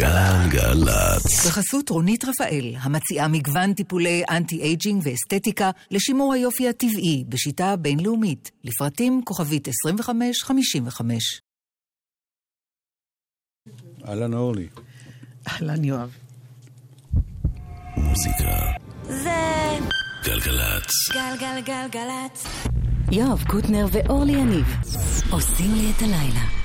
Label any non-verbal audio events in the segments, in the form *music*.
גלגלצ. בחסות רונית רפאל, המציעה מגוון טיפולי anti-aging ואסתטיקה לשימור היופי הטבעי בשיטה בינלאומית. לפרטים כוכבית 2555. אהלן אורלי. אהלן יואב. מוזיקה. זה גלגלצ. גלגלגלגלצ. יואב קוטנר ואורלי יניב עושים לי את הלילה.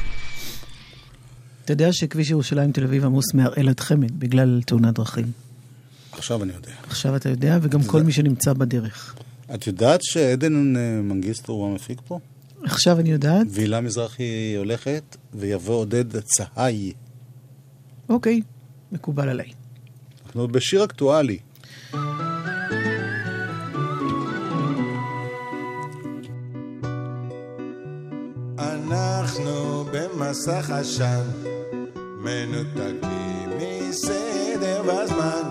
אתה יודע שכביש ירושלים תל אביב עמוס מהראל עד חמד בגלל תאונת דרכים. עכשיו אני יודע. עכשיו אתה יודע, וגם כל מי שנמצא בדרך. את יודעת שעדן מנגיסטו הוא המפיק פה? עכשיו אני יודעת? והילה מזרחי הולכת, ויבוא עודד צהי. אוקיי, מקובל עליי. אנחנו בשיר אקטואלי. אנחנו במסך עשן, מנותקים מסדר בזמן,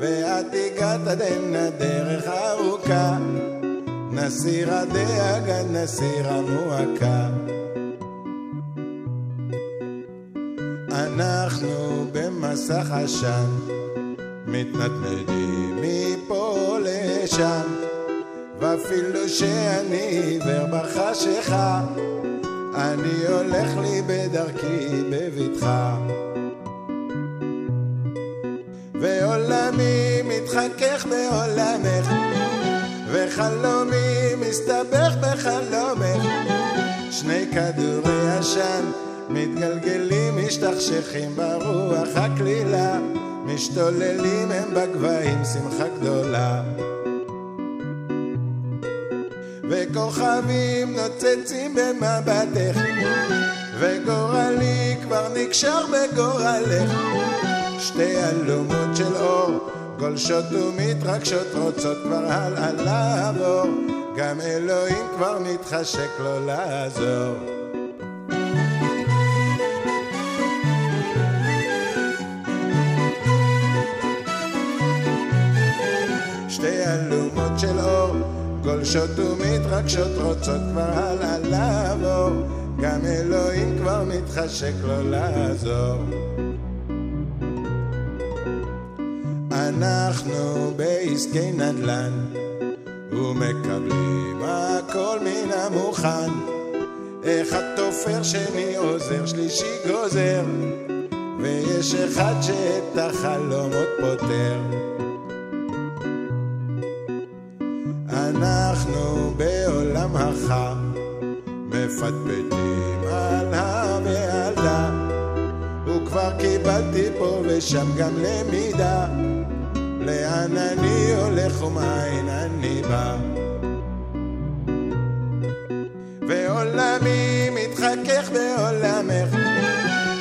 ואת הגעת עד הנה דרך ארוכה, נסיר הדאגה, נסיר המועקה. אנחנו במסך עשן, מתנדנדים מפה לשם. ואפילו שאני עיוור בחשיכה, אני הולך לי בדרכי בבטחה. ועולמי מתחכך בעולמך, וחלומי מסתבך בחלומך. שני כדורי עשן מתגלגלים, משתכשכים ברוח הקלילה, משתוללים הם בגבהים שמחה גדולה. וכוכבים נוצצים במבטך, וגורלי כבר נקשר בגורלך. שתי אלומות של אור, גולשות ומתרגשות, רוצות כבר הלאה לעבור, גם אלוהים כבר מתחשק לו לעזור. גולשות ומתרגשות רוצות כבר הלאה לעבור. גם אלוהים כבר מתחשק לו לעזור. אנחנו בעסקי נדל"ן ומקבלים הכל מן המוכן. אחד תופר, שני עוזר, שלישי גוזר ויש אחד שאת החלומות פותר אנחנו בעולם החם, מפטפטים על המעלדה, וכבר קיבלתי פה ושם גם למידה, לאן אני הולך ומאין אני בא. ועולמי מתחכך בעולמך,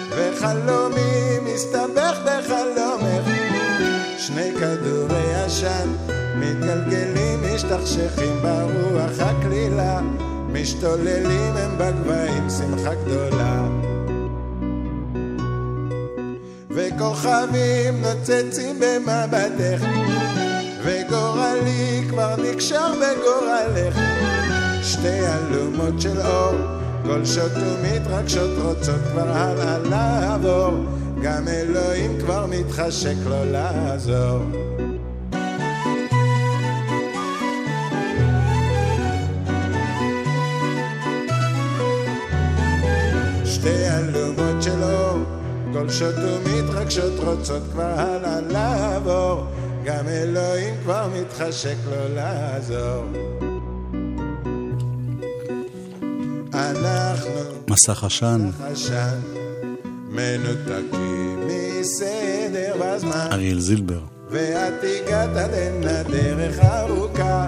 וחלומי מסתבך בחלומך, שני כדורי עשן מתגלגלים, משתכשכים ברוח הקלילה, משתוללים הם בגבהים, שמחה גדולה. וכוכבים נוצצים במבטך, וגורלי כבר נקשר בגורלך. שתי אלומות של אור, גולשות ומתרגשות, רוצות כבר הלאה לעבור, גם אלוהים כבר מתחשק לו לעזור. שתי אלומות של אור, גולשות ומתרגשות, רוצות כבר הלאה לעבור, גם אלוהים כבר מתחשק לו לעזור. אנחנו מסך עשן, מנותקים מסדר בזמן, אריאל זילבר. ואת הגעת עד הנה דרך ארוכה,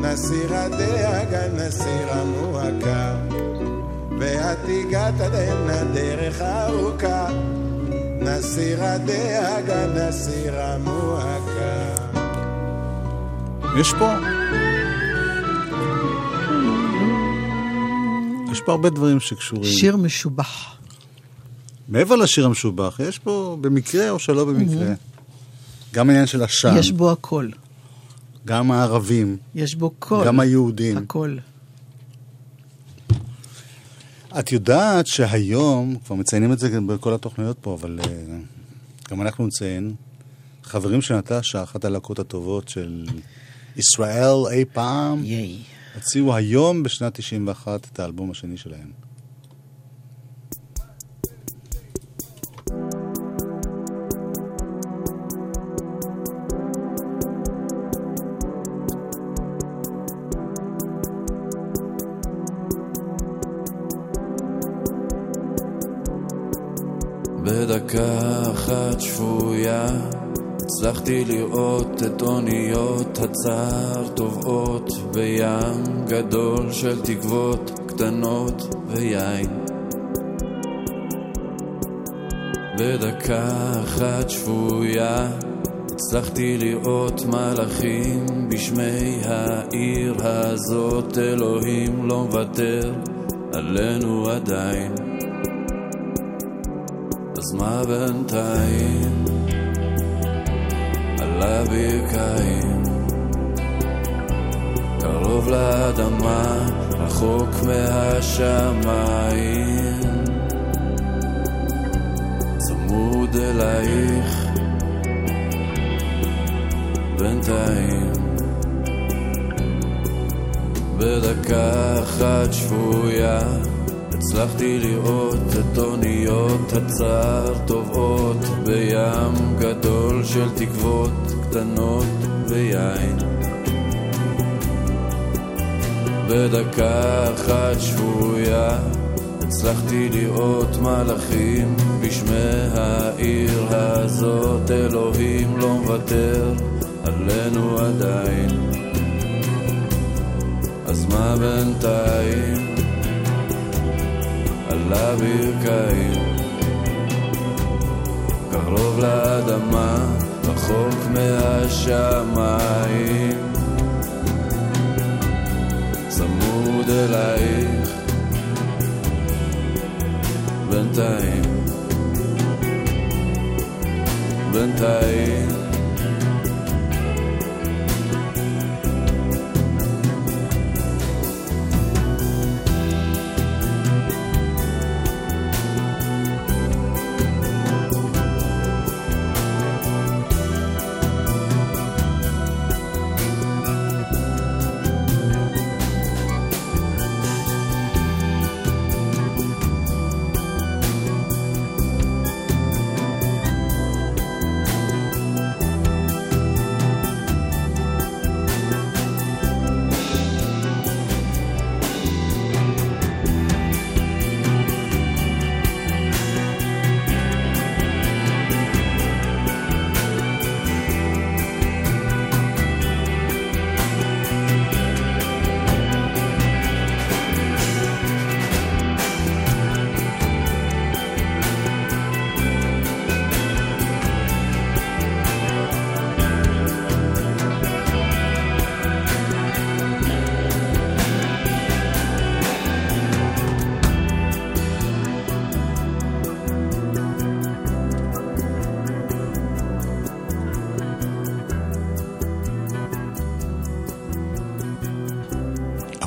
נסיר הדאגה, נסיר המועקה. ואת הגעת עד הנה דרך ארוכה, נסיר הדאגה, נסיר המועקה. יש פה... יש פה הרבה דברים שקשורים. שיר משובח. מעבר לשיר המשובח, יש פה במקרה או שלא במקרה. גם העניין של עשן, יש בו הכל. גם הערבים, יש בו כל. גם היהודים. הכל. את יודעת שהיום, כבר מציינים את זה בכל התוכניות פה, אבל uh, גם אנחנו נציין, חברים של נטשה, אחת הלהקות הטובות של ישראל אי פעם, ייי. הוציאו היום בשנת 91 את האלבום השני שלהם. בדקה אחת שפויה. הצלחתי לראות את אוניות הצער טובעות בים גדול של תקוות קטנות ויין. בדקה אחת שפויה. הצלחתי לראות מלאכים בשמי העיר הזאת. אלוהים לא מוותר עלינו עדיין מה בינתיים? על הברכיים קרוב לאדמה, רחוק מהשמיים צמוד אלייך בינתיים בדקה אחת שבויה הצלחתי לראות את אוניות הצער טובעות בים גדול של תקוות קטנות ויין. בדקה אחת שבויה הצלחתי לראות מלאכים בשמי העיר הזאת אלוהים לא מוותר עלינו עדיין אז מה בינתיים? על הברכיים קרוב לאדמה, רחוק מהשמיים. צמוד אלייך. בינתיים. בינתיים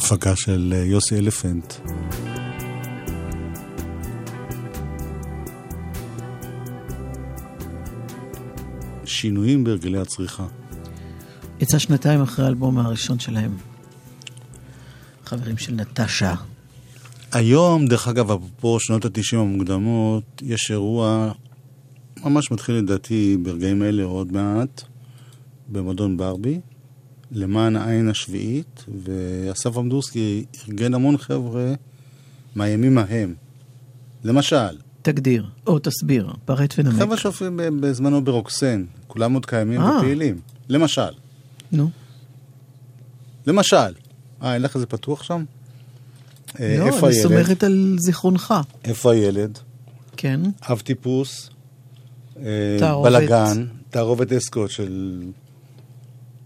הפקה של אה, יוסי אלפנט. שינויים בהרגלי הצריכה. יצא שנתיים אחרי האלבום הראשון שלהם. חברים של נטשה. היום, דרך אגב, אפרופו שנות התשעים המוקדמות, יש אירוע ממש מתחיל לדעתי ברגעים אלה עוד מעט, במועדון ברבי, למען העין השביעית, ואסף עמדורסקי ארגן המון חבר'ה מהימים ההם. למשל, תגדיר, או תסביר, פרט ונמק. חבר'ה שהופיעו ב- בזמנו ברוקסן, כולם עוד קיימים אה. ופעילים. למשל, נו. למשל, אה, אין לך איזה פתוח שם? אה, לא, איפה אני הילד? סומכת על זיכרונך. איפה הילד? כן. אב טיפוס, אה, תערובת. בלגן, תערובת אסקוט של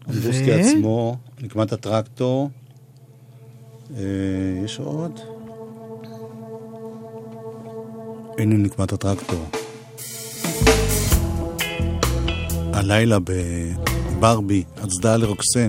עמדורסקי ו? עצמו, נקמת הטרקטור. אה, יש עוד? הנה נקמת הטרקטור. הלילה בברבי, הצדעה לרוקסן.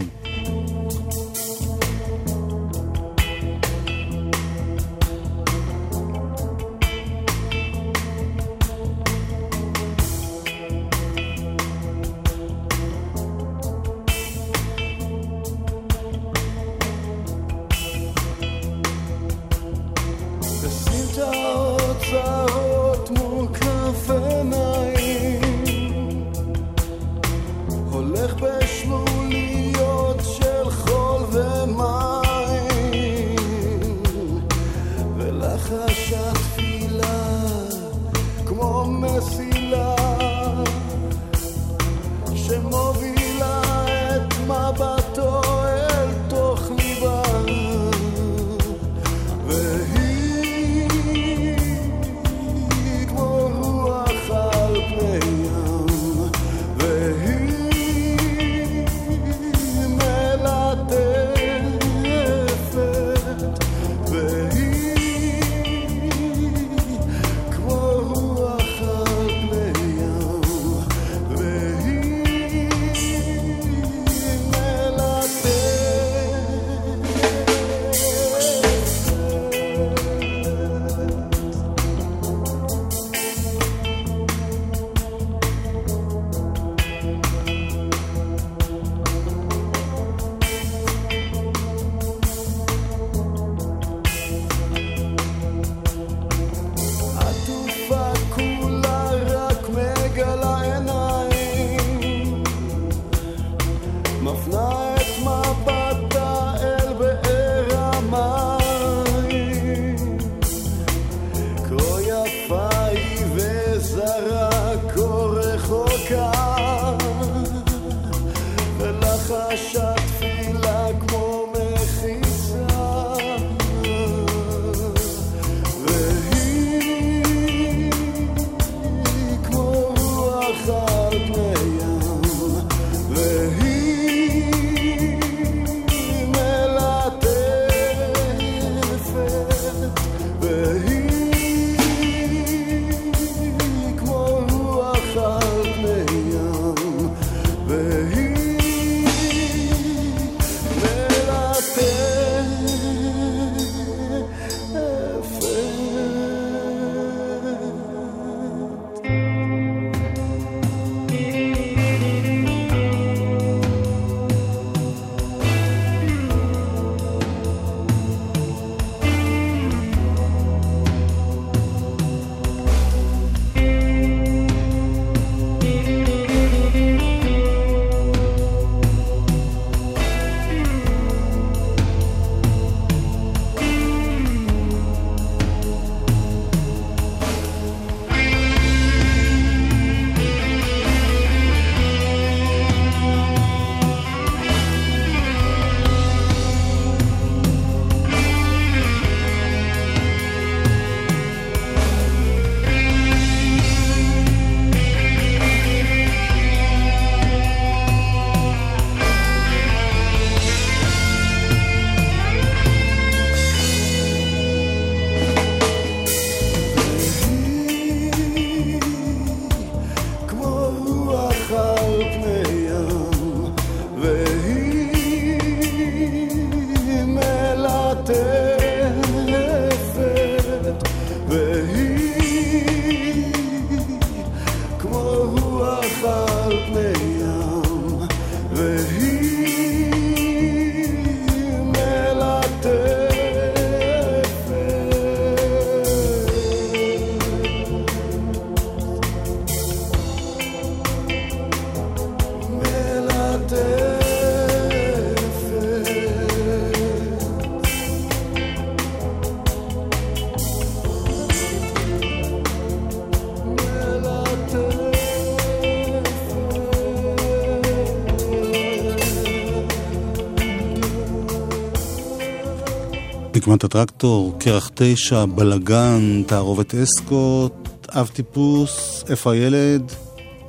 נקמת הטרקטור, קרח תשע, בלגן, תערובת אסקוט, אב טיפוס, איפה הילד?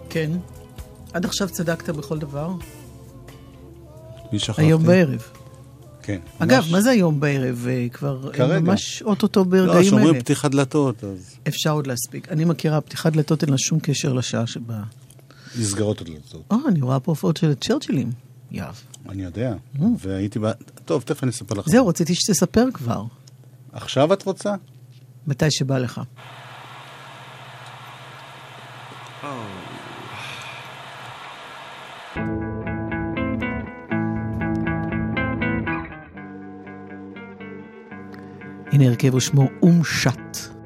כן. עד עכשיו צדקת בכל דבר. מי שכחתי? היום בערב. כן. אגב, ממש- מה זה היום בערב? אה, כבר כרגע. ממש אוטוטו לא, ברגעים שאומרים אלה. פתיחת דלתות, אז אפשר עוד להספיק. אני מכירה, פתיחת דלתות אין לה שום קשר לשעה שבה... נסגרות הדלתות. או, אני רואה פה הופעות של צ'רצ'ילים. יהב. אני יודע, והייתי ב... טוב, תכף אני אספר לך. זהו, רציתי שתספר כבר, עכשיו את רוצה? מתי שבא לך. הנה הרכב ושמו אום שט.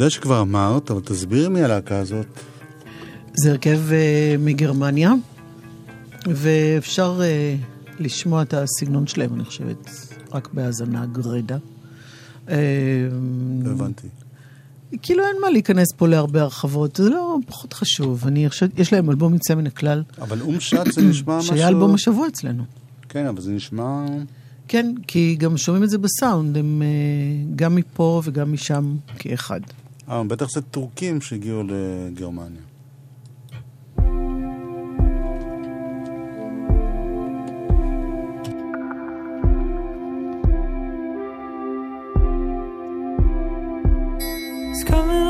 יודע שכבר אמרת, אבל תסבירי מי הלהקה הזאת. זה הרכב uh, מגרמניה, ואפשר uh, לשמוע את הסגנון שלהם, אני חושבת, רק בהאזנה גרדה. Uh, לא הבנתי. כאילו אין מה להיכנס פה להרבה הרחבות, זה לא פחות חשוב. אני חושבת, יש להם אלבום יוצא מן הכלל. אבל אום שט זה נשמע *clears throat* משהו... שהיה אלבום השבוע אצלנו. כן, אבל זה נשמע... כן, כי גם שומעים את זה בסאונד, הם גם מפה וגם משם כאחד. אה, בטח זה טורקים שהגיעו לגרמניה. It's coming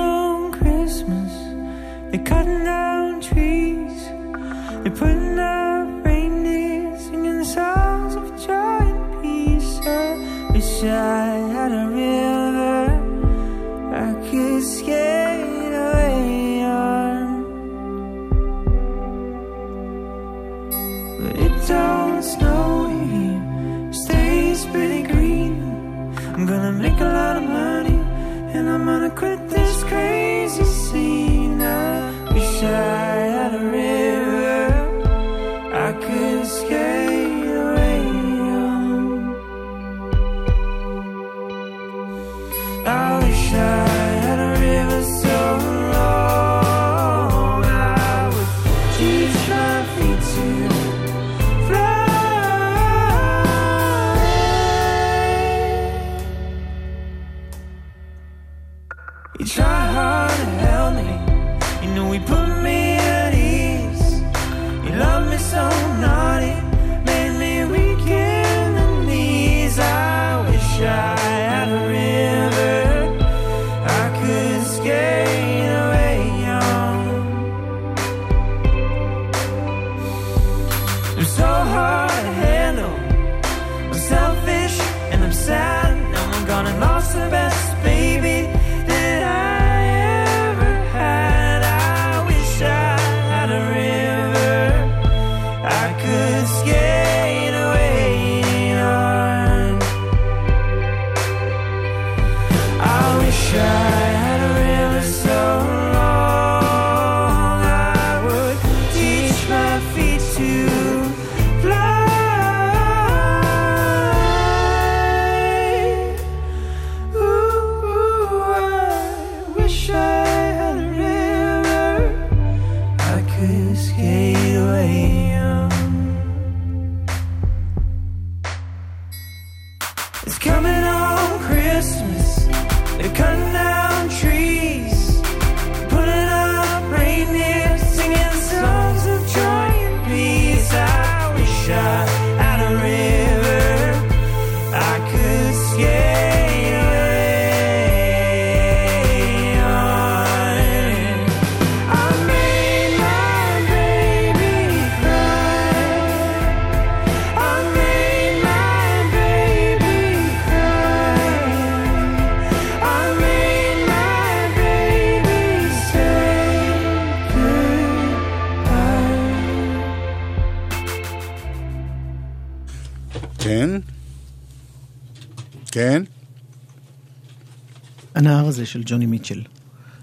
של ג'וני מיטשל.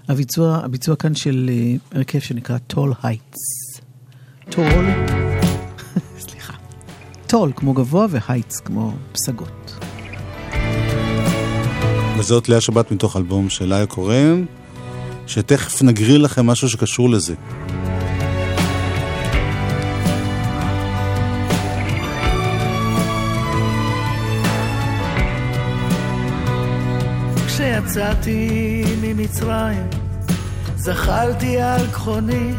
הביצוע, הביצוע כאן של אה, הרכב שנקרא Tall Heights. Tall, סליחה. Tall כמו גבוה ו Heights כמו פסגות. וזאת לאה שבת מתוך אלבום של ליה קורן, שתכף נגריל לכם משהו שקשור לזה. כשיצאתי ממצרים, זחלתי על גחוני,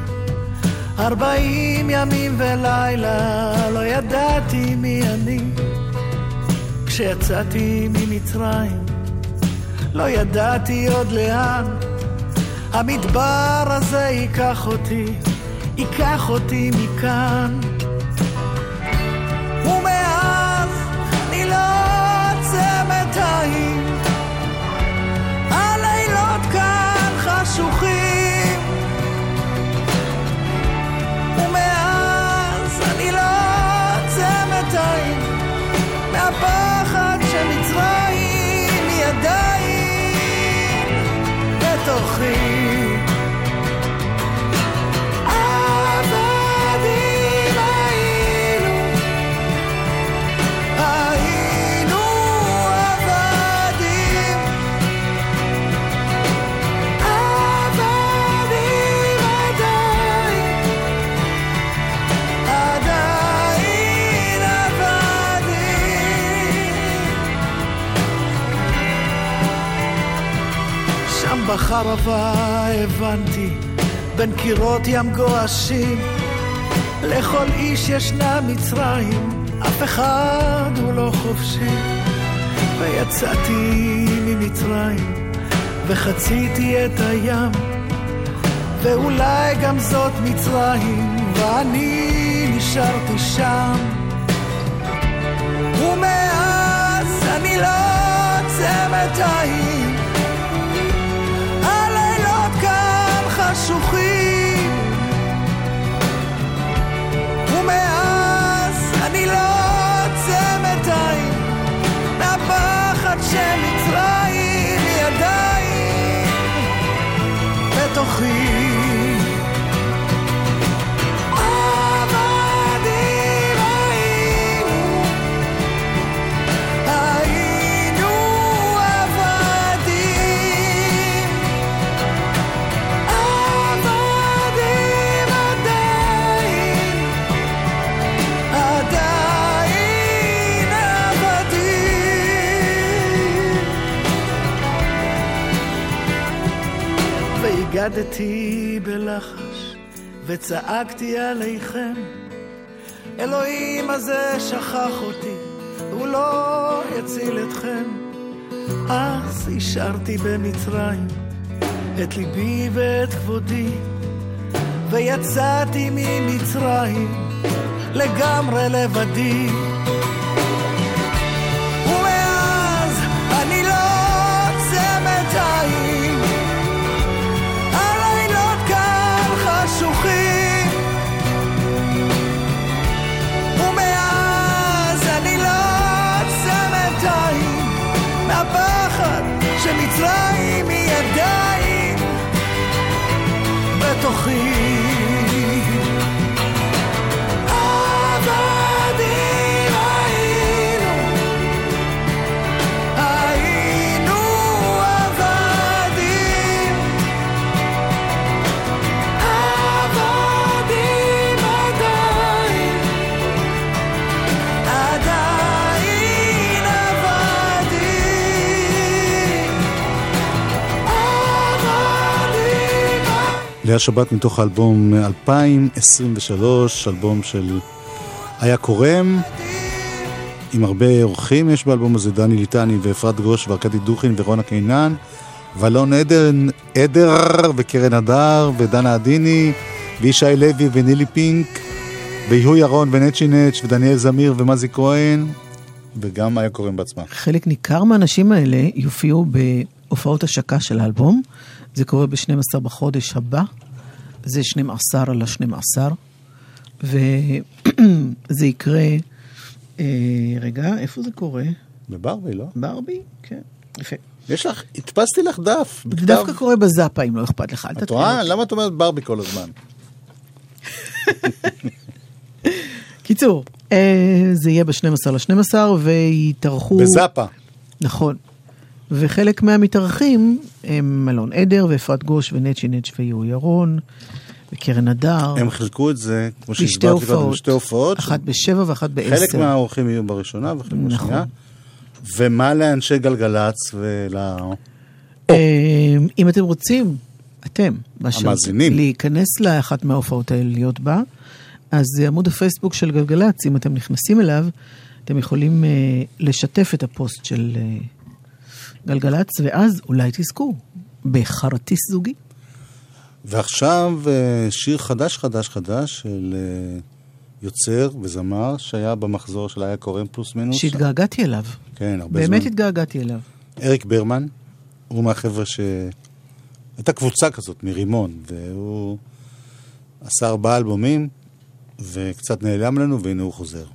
ארבעים ימים ולילה, לא ידעתי מי אני. כשיצאתי ממצרים, לא ידעתי עוד לאן, המדבר הזה ייקח אותי, ייקח אותי מכאן. בחרבה הבנתי, בין קירות ים גועשים, לכל איש ישנה מצרים, אף אחד הוא לא חופשי. ויצאתי ממצרים, וחציתי את הים, ואולי גם זאת מצרים, ואני נשארתי שם. ומאז אני לא עוצמת עין, הלילות כאן חשוכים. והגדתי בלחש וצעקתי עליכם אלוהים הזה שכח אותי, הוא לא יציל אתכם. אז השארתי במצרים את ליבי ואת כבודי, ויצאתי ממצרים לגמרי לבדי. מהפחד היא לאה שבת מתוך האלבום 2023, אלבום של איה קורם, עם הרבה אורחים יש באלבום הזה, דני ליטני ואפרת גוש וארכדי דוכין ורונה קינן, ואלון עדר, עדר וקרן הדר ודנה עדיני וישי לוי ונילי פינק ויהו ירון ונצ'י נץ' ודניאל זמיר ומזי כהן וגם איה קורם בעצמה. חלק ניכר מהאנשים האלה יופיעו בהופעות השקה של האלבום. זה קורה ב-12 בחודש הבא, זה 12 על ה-12, וזה יקרה, אה, רגע, איפה זה קורה? בברבי, לא? ברבי? כן, יפה. יש לך, הדפסתי לך דף. זה דווקא קורה בזאפה, אם לא אכפת לך, אל את תתחיל. רואה? למה את אומרת ברבי כל הזמן? *laughs* קיצור, אה, זה יהיה ב-12 ל-12 ויתארחו... בזאפה. נכון. וחלק מהמתארחים הם אלון עדר ואפרת גוש ונצ'י נץ' ויהו ירון וקרן הדר. הם חילקו את זה, כמו שהסברתי קודם. בשתי הופעות. אחת בשבע ואחת בעשר. חלק מהאורחים יהיו בראשונה וחלק נכון. בשנייה. ומה לאנשי גלגלצ ול... אה, אם אתם רוצים, אתם, המאזינים. להיכנס לאחת מההופעות האלה, להיות בה, אז עמוד הפייסבוק של גלגלצ, אם אתם נכנסים אליו, אתם יכולים אה, לשתף את הפוסט של אה, גלגלצ, ואז אולי תזכו בכרטיס זוגי. ועכשיו אה, שיר חדש חדש חדש של אה, יוצר וזמר שהיה במחזור של היה קורם פלוס מינוס. שהתגעגעתי אליו. כן, הרבה זמן. באמת התגעגעתי אליו. אריק ברמן, הוא מהחבר'ה ש... הייתה קבוצה כזאת מרימון, והוא עשה ארבעה אלבומים, וקצת נעלם לנו, והנה הוא חוזר.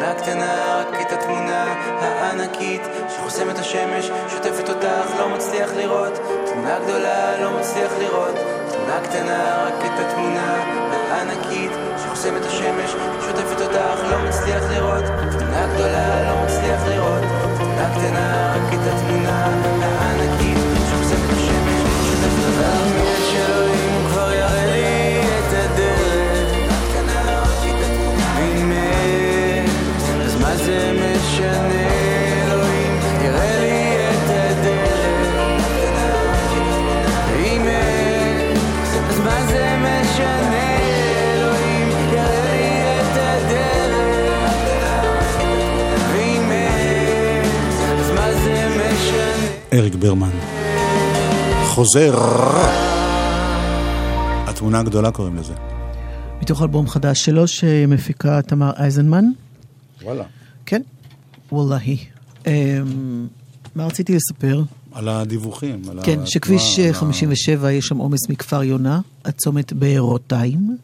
תמונה קטנה, רק את התמונה הענקית. שחוסמת השמש, שוטפת אותך, לא מצליח לראות. תמונה גדולה, לא מצליח לראות. תמונה קטנה, רק את התמונה הענקית. שחוסמת השמש, שוטפת אותך, לא מצליח לראות. תמונה גדולה, לא מצליח לראות. תמונה קטנה, רק את התמונה הענקית אריק ברמן. חוזר. התמונה הגדולה קוראים לזה. מתוך אלבום חדש שלו שמפיקה תמר אייזנמן. וואלה. כן, וואלהי. אמ, מה רציתי לספר? על הדיווחים. על כן, שכביש על ה- 57 יש שם עומס מכפר יונה, עד צומת בארותיים,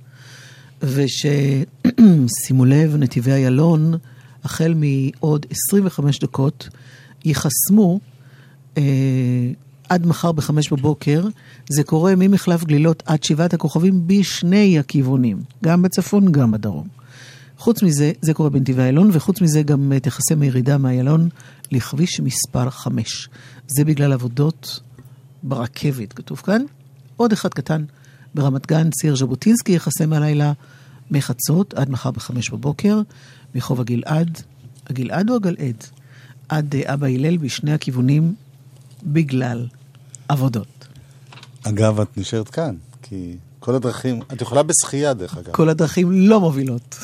וששימו *clears throat* לב, נתיבי איילון, החל מעוד 25 דקות, ייחסמו אה, עד מחר בחמש בבוקר. זה קורה ממחלף גלילות עד שבעת הכוכבים בשני הכיוונים, גם בצפון, גם בדרום. חוץ מזה, זה קורה בנתיבי איילון, וחוץ מזה גם אה, תיחסם הירידה מאיילון לכביש מספר 5. זה בגלל עבודות ברכבת, כתוב כאן. עוד אחד קטן, ברמת גן, ציר ז'בוטינסקי ייחסם הלילה מחצות עד מחר בחמש בבוקר, מחוב הגלעד, הגלעד או הגלעד? עד אה, אבא הלל בשני הכיוונים בגלל עבודות. אגב, את נשארת כאן, כי כל הדרכים, את יכולה בשחייה דרך אגב. כל הדרכים לא מובילות.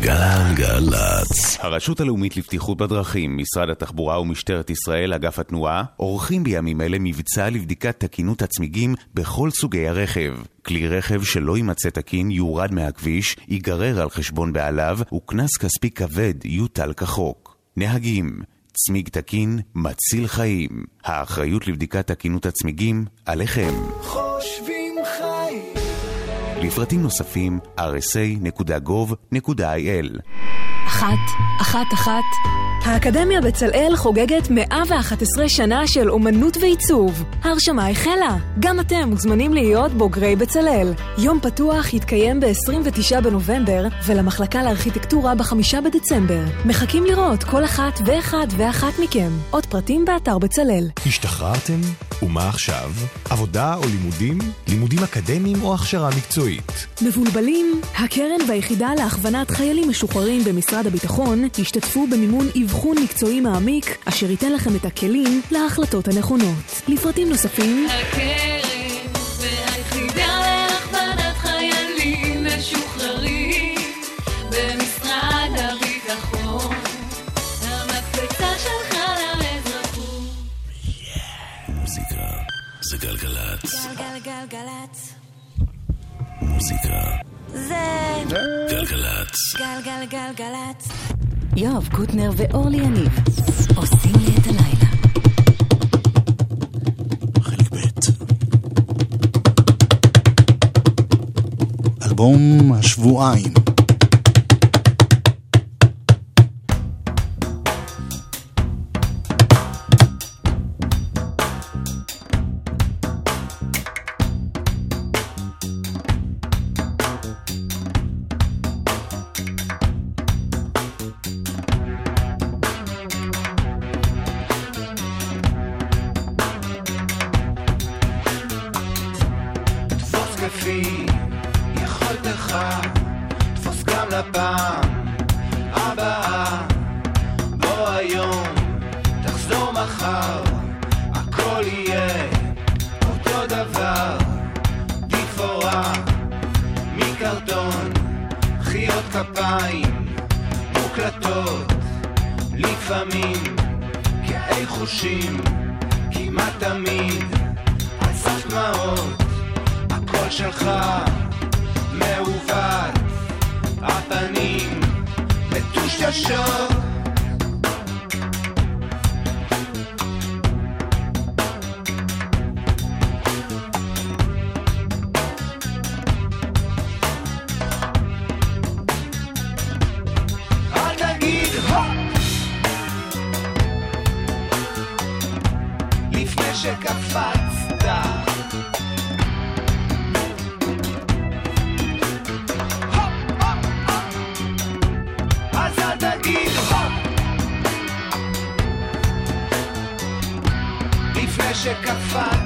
גלגלצ. הרשות הלאומית לבטיחות בדרכים, משרד התחבורה ומשטרת ישראל, אגף התנועה, עורכים בימים אלה מבצע לבדיקת תקינות הצמיגים בכל סוגי הרכב. כלי רכב שלא יימצא תקין יורד מהכביש, ייגרר על חשבון בעליו, וקנס כספי כבד יוטל כחוק. נהגים, צמיג תקין מציל חיים. האחריות לבדיקת תקינות הצמיגים עליכם. חושבים חיים לפרטים נוספים rsa.gov.il אחת, אחת, אחת. האקדמיה בצלאל חוגגת 111 שנה של אומנות ועיצוב. ההרשמה החלה. גם אתם מוזמנים להיות בוגרי בצלאל. יום פתוח יתקיים ב-29 בנובמבר, ולמחלקה לארכיטקטורה ב-5 בדצמבר. מחכים לראות כל אחת ואחד ואחת מכם. עוד פרטים באתר בצלאל. השתחררתם? ומה עכשיו? עבודה או לימודים? לימודים אקדמיים או הכשרה מקצועית? מבולבלים? הקרן והיחידה להכוונת חיילים משוחררים במשרד הביטחון השתתפו במימון אבחון מקצועי מעמיק, אשר ייתן לכם את הכלים להחלטות הנכונות. לפרטים נוספים, הקרן והיחידה להכוונת חיילים משוחררים במשרד הביטחון המקפצה שלך לאזרחות מוזיקה זה גלגלצ. גלגלגלגלצ. מוזיקה זה גלגלצ. גלגלגלגלצ. יואב קוטנר ואורלי יניב עושים לי את הלילה. אלבום השבועיים. c'è caffè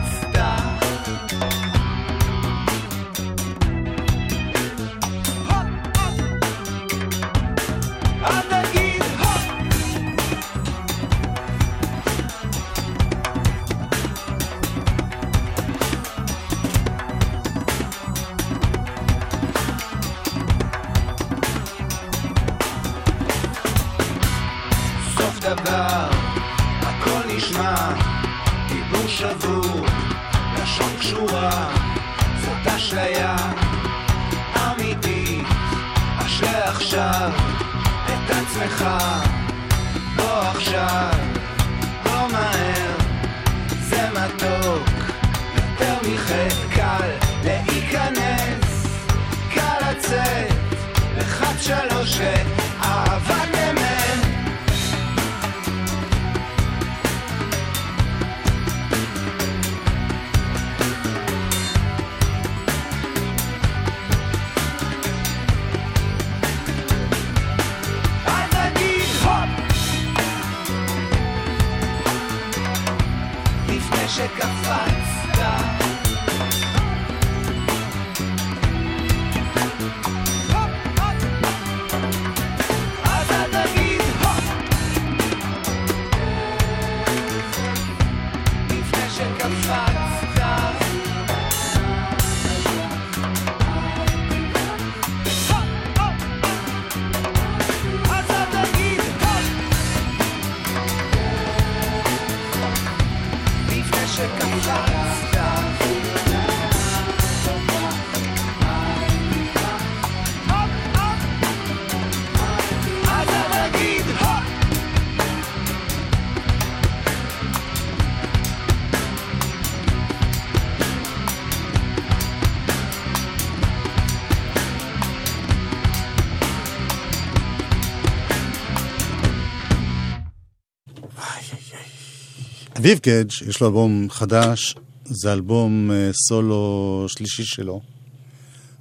אביב קדג' יש לו אלבום חדש, זה אלבום אה, סולו שלישי שלו,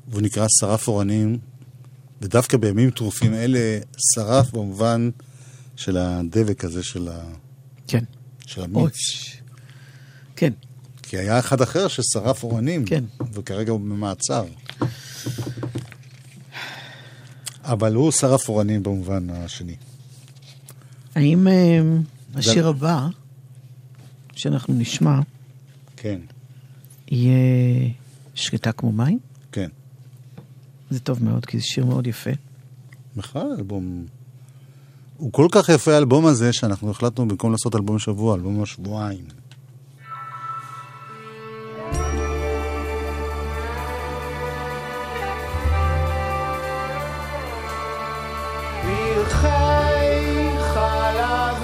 והוא נקרא שרף אורנים, ודווקא בימים טרופים אלה, שרף במובן של הדבק הזה של, ה... כן. של המיץ. כן. כי היה אחד אחר ששרף אורנים, כן. וכרגע הוא במעצר. אבל הוא שרף אורנים במובן השני. האם אה, השיר הבא שאנחנו נשמע כן, יהיה שקטה כמו מים? כן. זה טוב מאוד, כי זה שיר מאוד יפה. בכלל אלבום... הוא כל כך יפה האלבום הזה, שאנחנו החלטנו במקום לעשות אלבום שבוע, אלבום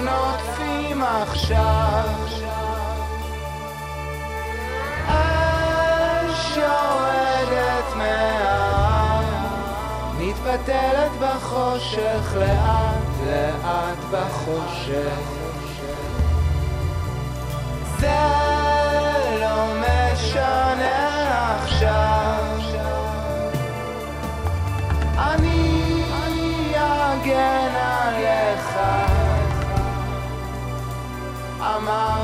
נוטפים עכשיו מתפתלת בחושך לאט לאט בחושך. זה לא משנה עכשיו. אני אגן עליך. אמר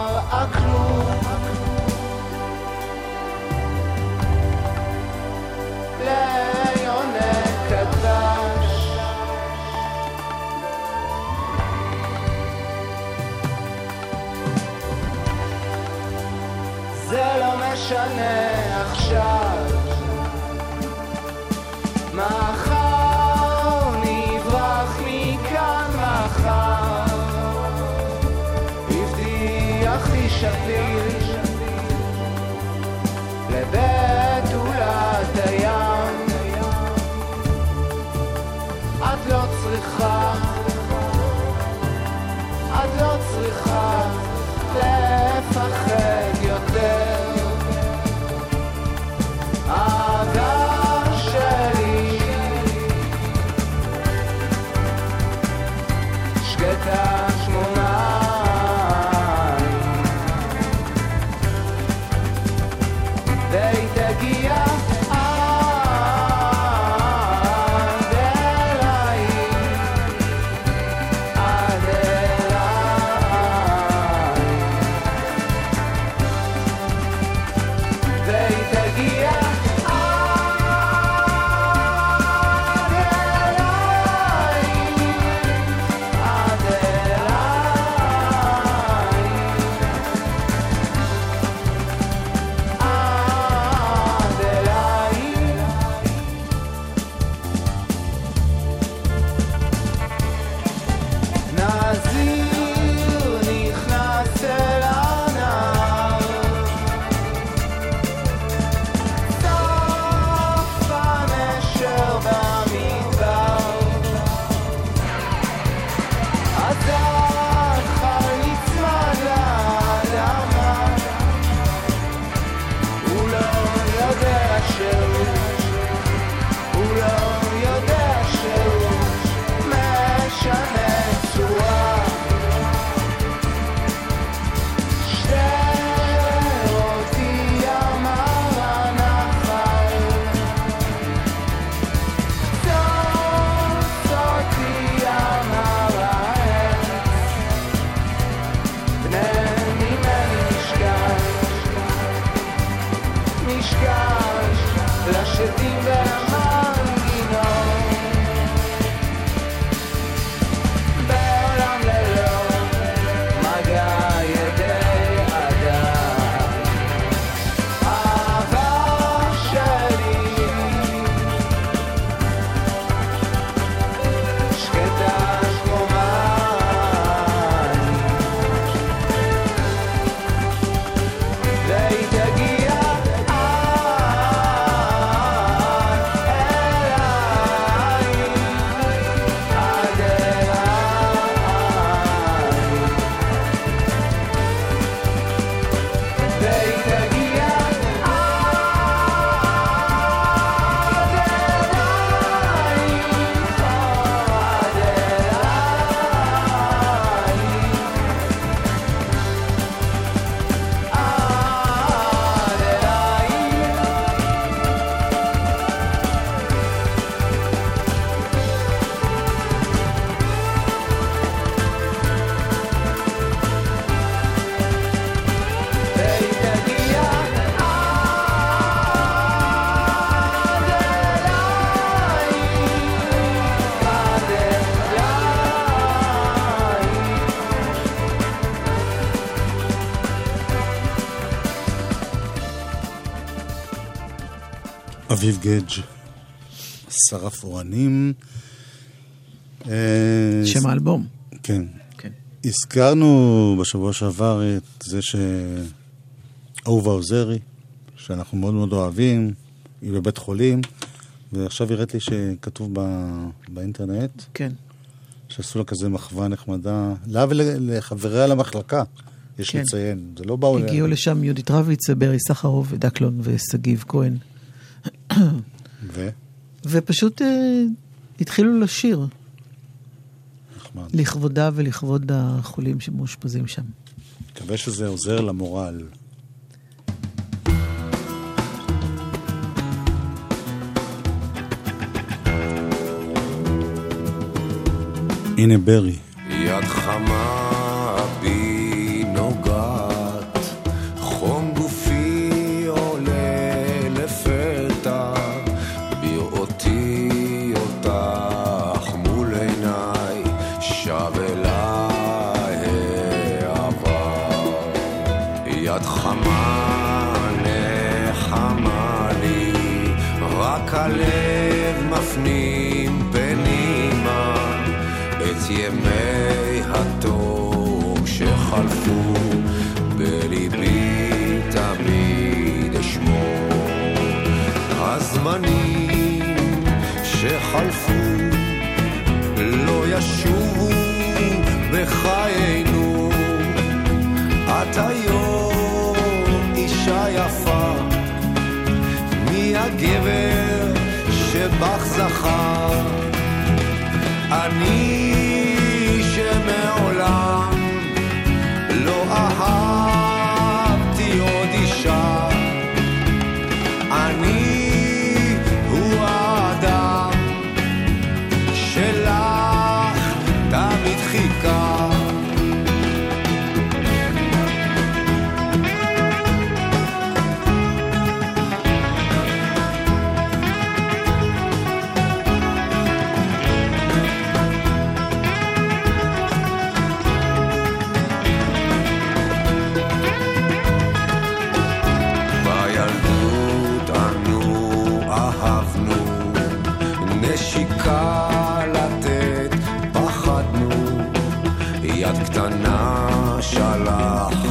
אביב גדג', שרף אורנים. אה, שם האלבום. כן. כן. הזכרנו בשבוע שעבר את זה שאהובה עוזרי, שאנחנו מאוד מאוד אוהבים, היא בבית חולים, ועכשיו הראית לי שכתוב ב... באינטרנט, כן. שעשו לה כזה מחווה נחמדה, לה ולחבריה למחלקה, יש כן. לציין. זה לא באו... הגיעו לשם יהודית רביץ, ברי סחרוב, ודקלון ושגיב כהן. ו? ופשוט אה, התחילו לשיר. נחמד. לכבודה ולכבוד החולים שמאושפזים שם. מקווה שזה עוזר למורל. הנה ברי. יד חמה את היום אישה יפה. מי הגבר שבך זכר? אני שמעולם קטנה שלחתי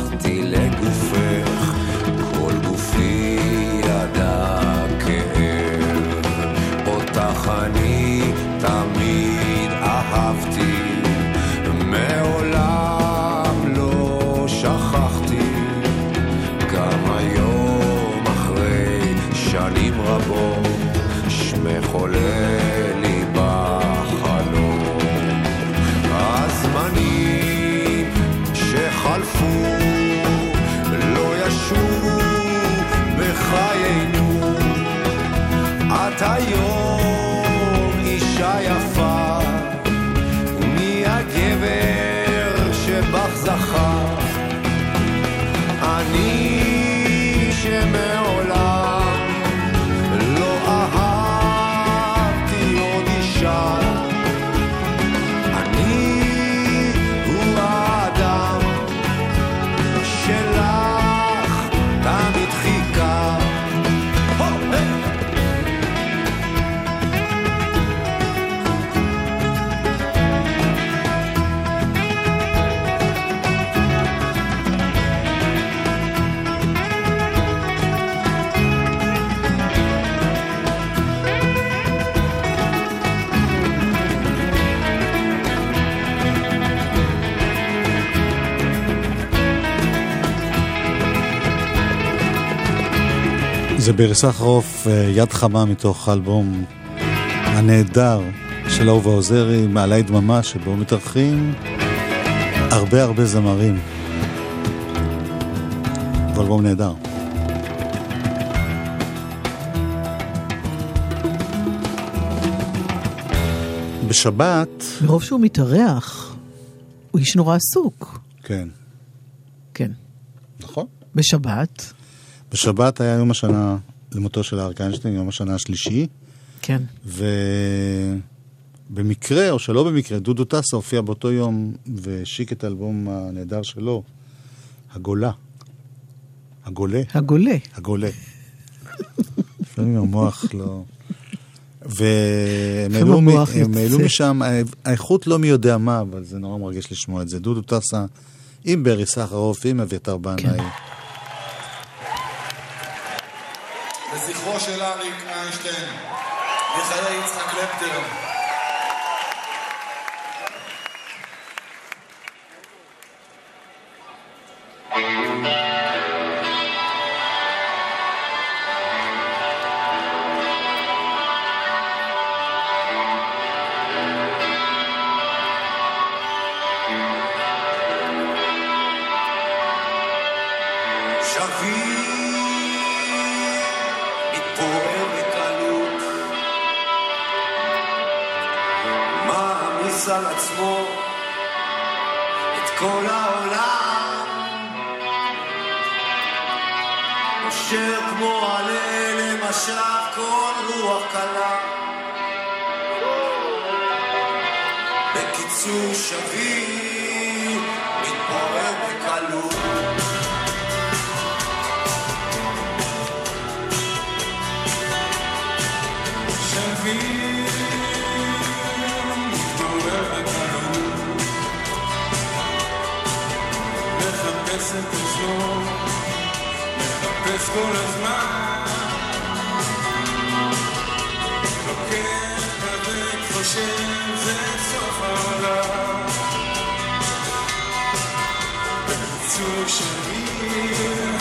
זה ברי סחרוף, אה, יד חמה מתוך האלבום הנהדר של אהובה עוזרי, מעלי דממה, שבו מתארחים הרבה הרבה זמרים. אלבום נהדר. בשבת, מרוב שהוא מתארח, הוא איש נורא עסוק. כן, כן. נכון. בשבת, בשבת היה יום השנה למותו של אריק איינשטיין, יום השנה השלישי. כן. ובמקרה, או שלא במקרה, דודו טסה הופיע באותו יום והשיק את האלבום הנהדר שלו, הגולה. הגולה. הגולה. הגולה. לפעמים המוח לא... והם העלו, מ- העלו. משם, האיכות לא מי יודע מה, אבל זה נורא מרגש לשמוע את זה. דודו טסה עם ברי סחרוף, עם אביתר בנאי. לזכרו נושר כמו עלה למשל כל רוח קלה. בקיצור שביר מחפש כל הזמן. לוקח כבד, חושב, זה סוף העולם. בקיצור שביר, מתעורר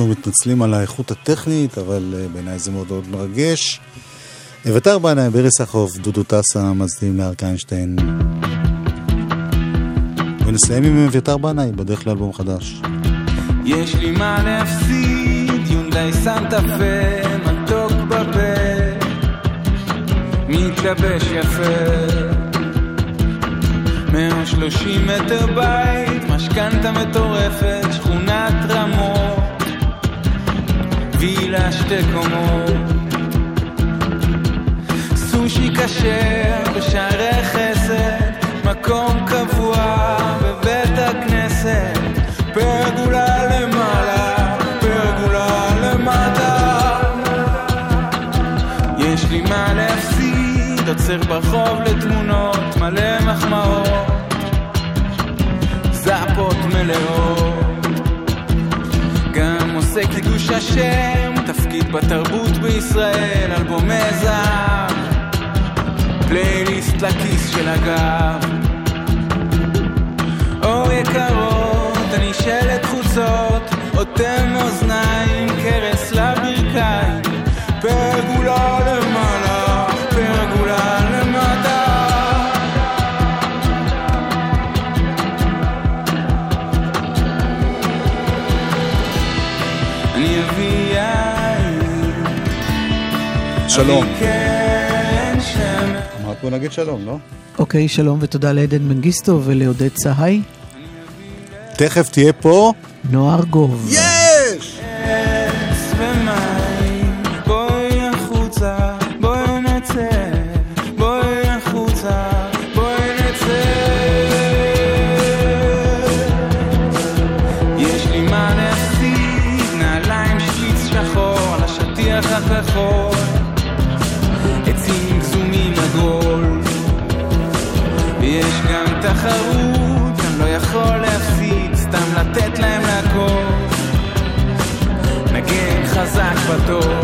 אנחנו מתנצלים על האיכות הטכנית, אבל אה, בעיניי זה מאוד מאוד מרגש. אביתר בנאי, ברי סחרוף, דודו טסה, מצדיעים לאריק איינשטיין. ונסיים עם אביתר בנאי, בדרך לאלבום חדש. יש לי מה להפסיד, יונדאי סנטה פה, מתוק בפה, מתלבש יפה. 130 מטר בית, משכנתה מטורפת, שכונת רמות, וילה שתי קומות. סושי כשר בשערי חסד, מקום קבוע השם, תפקיד בתרבות בישראל, אלבומי זהב, פלייליסט לכיס של הגב. אור יקרות, אני שלט חוצות, אוטם אוזניים, קרס לברכיים, פרגולה למעלה. שמש אמרת בוא נגיד שלום, לא? אוקיי, שלום ותודה לעדן מנגיסטו ולעודד צהי. תכף תהיה פה. נוער גוב. יש! viento.